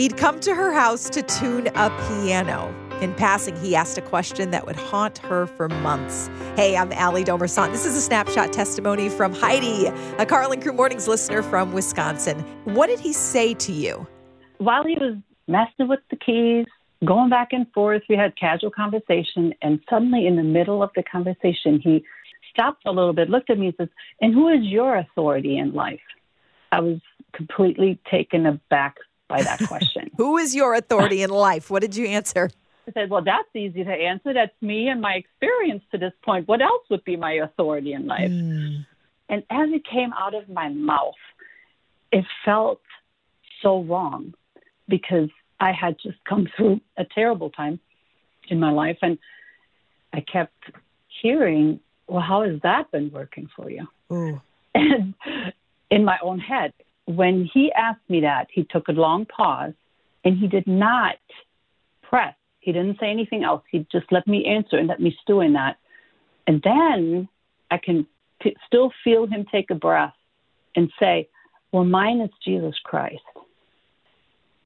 He'd come to her house to tune a piano. In passing, he asked a question that would haunt her for months. Hey, I'm Allie Domerson. This is a snapshot testimony from Heidi, a Karl Crew Mornings listener from Wisconsin. What did he say to you? While he was messing with the keys, going back and forth, we had casual conversation, and suddenly in the middle of the conversation, he stopped a little bit, looked at me, and says, And who is your authority in life? I was completely taken aback by that question. Who is your authority in life? What did you answer? I said, Well, that's easy to answer. That's me and my experience to this point. What else would be my authority in life? Mm. And as it came out of my mouth, it felt so wrong because I had just come through a terrible time in my life. And I kept hearing, Well, how has that been working for you? Ooh. And in my own head, when he asked me that, he took a long pause and he did not press. He didn't say anything else. He just let me answer and let me stew in that. And then I can t- still feel him take a breath and say, Well, mine is Jesus Christ.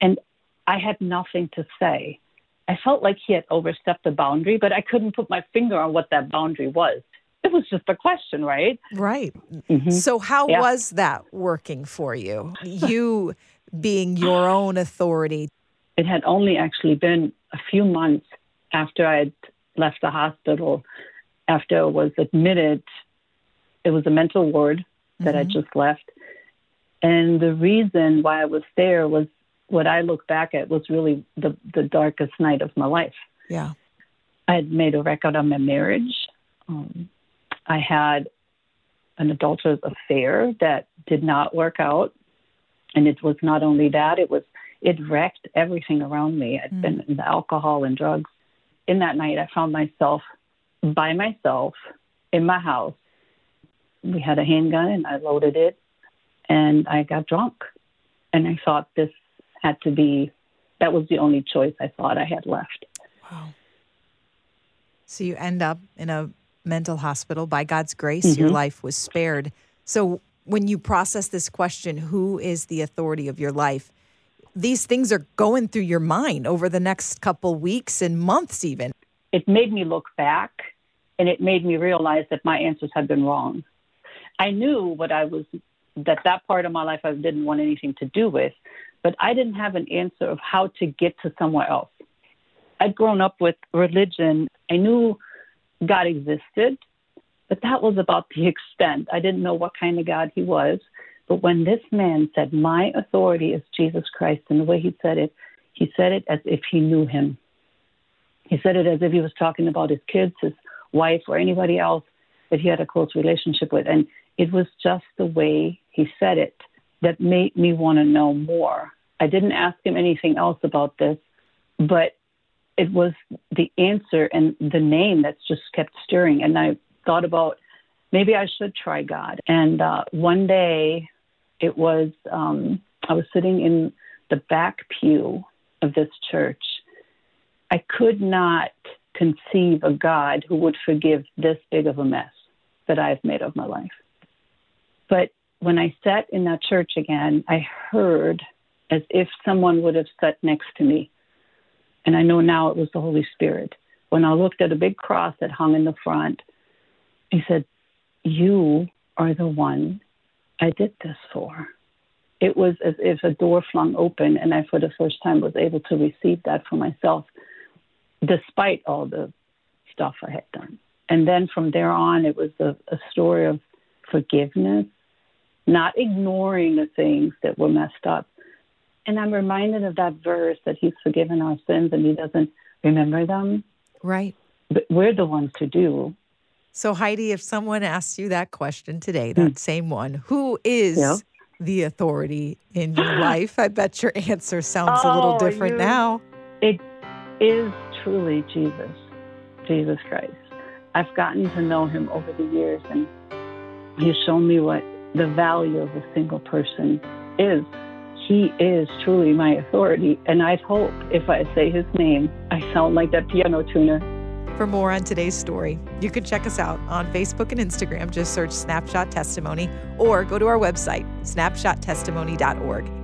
And I had nothing to say. I felt like he had overstepped a boundary, but I couldn't put my finger on what that boundary was it was just a question, right? Right. Mm-hmm. So, how yeah. was that working for you? You being your own authority. It had only actually been a few months after I had left the hospital, after I was admitted. It was a mental ward that mm-hmm. I just left. And the reason why I was there was what I look back at was really the, the darkest night of my life. Yeah. I had made a record on my marriage. Um, I had an adulterous affair that did not work out. And it was not only that, it was it wrecked everything around me. I'd mm. been in the alcohol and drugs. In that night I found myself by myself in my house. We had a handgun and I loaded it and I got drunk. And I thought this had to be that was the only choice I thought I had left. Wow. So you end up in a mental hospital. By God's grace, mm-hmm. your life was spared. So when you process this question, who is the authority of your life? These things are going through your mind over the next couple weeks and months, even. It made me look back and it made me realize that my answers had been wrong. I knew what I was, that that part of my life I didn't want anything to do with, but I didn't have an answer of how to get to somewhere else. I'd grown up with religion. I knew God existed, but that was about the extent. I didn't know what kind of God he was. But when this man said, My authority is Jesus Christ, and the way he said it, he said it as if he knew him. He said it as if he was talking about his kids, his wife, or anybody else that he had a close relationship with. And it was just the way he said it that made me want to know more. I didn't ask him anything else about this, but it was the answer and the name that's just kept stirring. And I thought about maybe I should try God. And uh, one day it was, um, I was sitting in the back pew of this church. I could not conceive a God who would forgive this big of a mess that I've made of my life. But when I sat in that church again, I heard as if someone would have sat next to me and I know now it was the Holy Spirit. When I looked at a big cross that hung in the front, he said, You are the one I did this for. It was as if a door flung open, and I, for the first time, was able to receive that for myself, despite all the stuff I had done. And then from there on, it was a, a story of forgiveness, not ignoring the things that were messed up, and I'm reminded of that verse that He's forgiven our sins and He doesn't remember them. Right. But we're the ones to do. So, Heidi, if someone asks you that question today, that mm. same one, who is yeah. the authority in your life? I bet your answer sounds oh, a little oh, different you, now. It is truly Jesus, Jesus Christ. I've gotten to know him over the years, and he's shown me what the value of a single person is he is truly my authority, and I'd hope if I say his name, I sound like that piano tuner. For more on today's story, you can check us out on Facebook and Instagram. Just search Snapshot Testimony or go to our website, snapshottestimony.org.